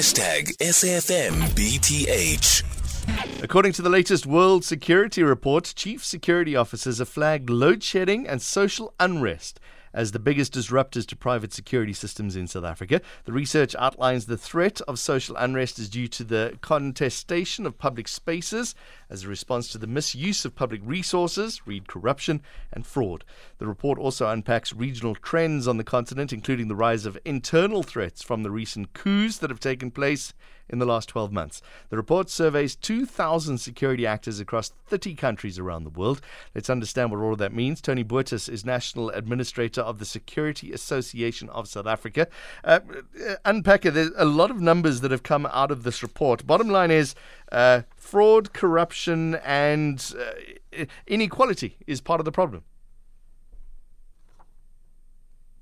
Hashtag SAFMBTH. According to the latest World Security Report, chief security officers have flagged load shedding and social unrest as the biggest disruptors to private security systems in South Africa. The research outlines the threat of social unrest is due to the contestation of public spaces as a response to the misuse of public resources, read corruption, and fraud. The report also unpacks regional trends on the continent, including the rise of internal threats from the recent coups that have taken place in the last 12 months. The report surveys 2,000 security actors across 30 countries around the world. Let's understand what all of that means. Tony Botes is National Administrator of the Security Association of South Africa. Uh, uh, unpack it. There's a lot of numbers that have come out of this report. Bottom line is uh, fraud, corruption, and uh, inequality is part of the problem.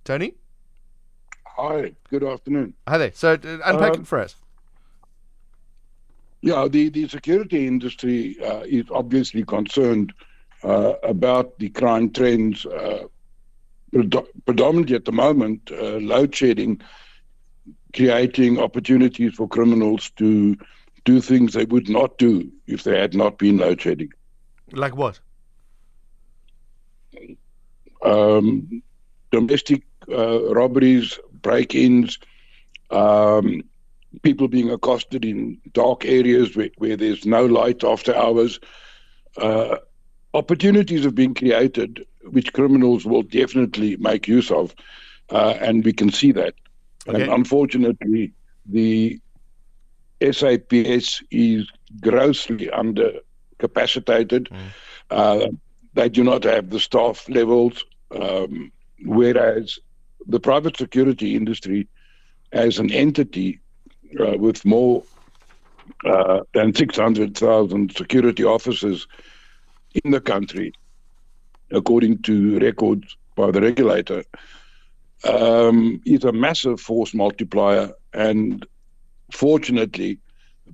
Tony? Hi, good afternoon. Hi there. So, uh, unpack um, it for us. Yeah, the, the security industry uh, is obviously concerned uh, about the crime trends, uh, predominantly at the moment, uh, load shedding, creating opportunities for criminals to do things they would not do if they had not been load shedding. Like what? Um, domestic uh, robberies, break ins. Um, people being accosted in dark areas where, where there's no light after hours. Uh, opportunities have been created which criminals will definitely make use of, uh, and we can see that. Okay. And unfortunately, the SAPS is grossly undercapacitated. Mm. Uh, they do not have the staff levels, um, whereas the private security industry as an entity uh, with more uh, than 600,000 security officers in the country, according to records by the regulator, um, is a massive force multiplier. And fortunately,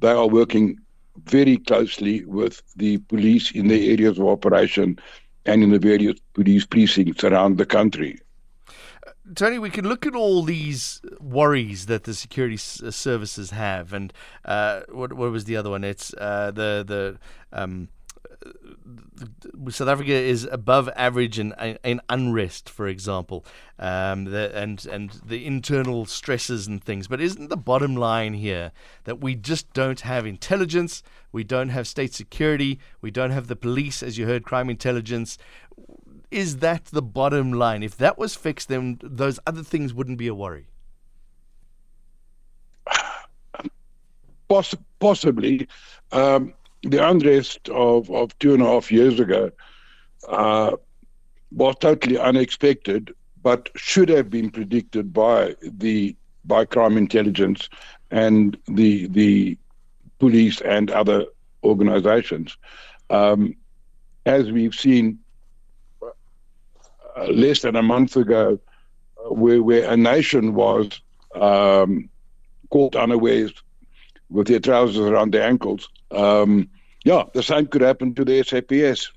they are working very closely with the police in their areas of operation and in the various police precincts around the country. Tony, we can look at all these worries that the security uh, services have, and uh, what what was the other one? It's uh, the the. Um, South Africa is above average in, in unrest, for example, um, the, and and the internal stresses and things. But isn't the bottom line here that we just don't have intelligence, we don't have state security, we don't have the police, as you heard, crime intelligence, is that the bottom line? If that was fixed, then those other things wouldn't be a worry. Poss- possibly. Um, the unrest of, of two and a half years ago uh, was totally unexpected, but should have been predicted by the by crime intelligence and the the police and other organizations. Um, as we've seen uh, less than a month ago, uh, where, where a nation was um, caught unawares with their trousers around their ankles. Um, yeah, the same could happen to the SAPS.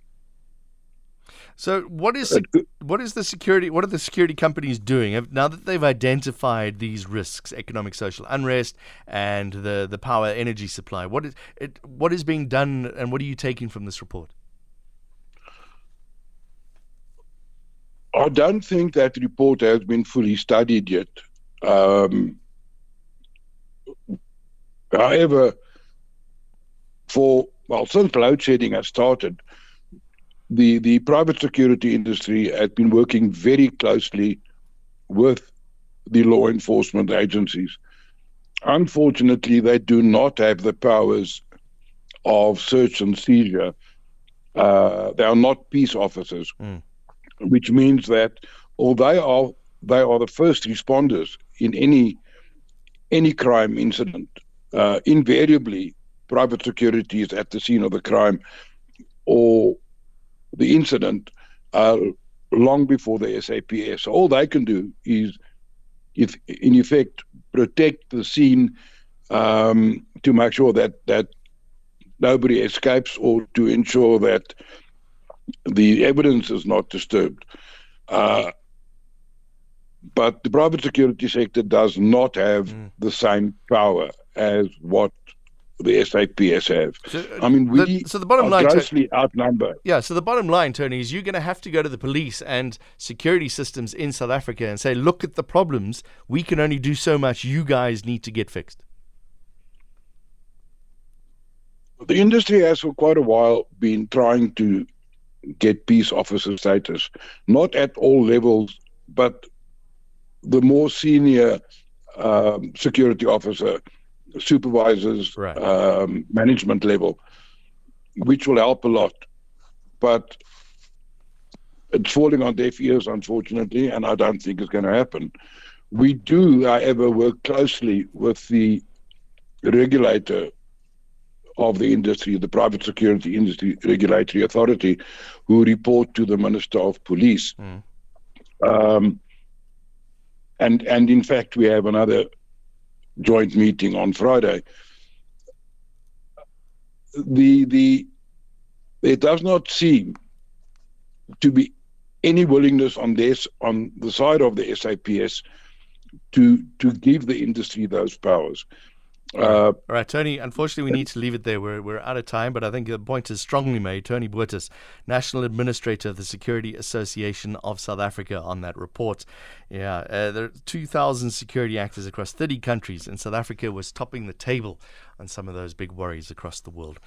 So, what is what is the security? What are the security companies doing now that they've identified these risks, economic, social unrest, and the the power energy supply? What is it? What is being done, and what are you taking from this report? I don't think that report has been fully studied yet. Um, however, for well, since load shedding has started, the the private security industry has been working very closely with the law enforcement agencies. Unfortunately, they do not have the powers of search and seizure. Uh, they are not peace officers. Mm which means that although they are they are the first responders in any any crime incident, uh, invariably private security is at the scene of the crime or the incident uh, long before the SAPS. All they can do is, if in effect, protect the scene um, to make sure that that nobody escapes or to ensure that the evidence is not disturbed. Uh, but the private security sector does not have mm. the same power as what the SAPS have. So, I mean, we the, so the bottom are line, grossly outnumbered. Yeah, so the bottom line, Tony, is you're going to have to go to the police and security systems in South Africa and say, look at the problems. We can only do so much. You guys need to get fixed. The industry has for quite a while been trying to get peace officer status, not at all levels, but the more senior um, security officer, supervisors, Right. um, management level, which will help a lot. But it's falling on deaf ears, unfortunately, and I don't think it's going to happen. We do, however, work closely with the regulator of the industry, the Private Security Industry Regulatory Authority, who report to the Minister of Police. Mm. Um, and and in fact, we have another joint meeting on Friday. The the there does not seem to be any willingness on this on the side of the SAPS to to give the industry those powers. Uh, All right, Tony, unfortunately, we need to leave it there. We're, we're out of time, but I think the point is strongly made. Tony Botes, National Administrator of the Security Association of South Africa, on that report. Yeah, uh, there are 2,000 security actors across 30 countries, and South Africa was topping the table on some of those big worries across the world.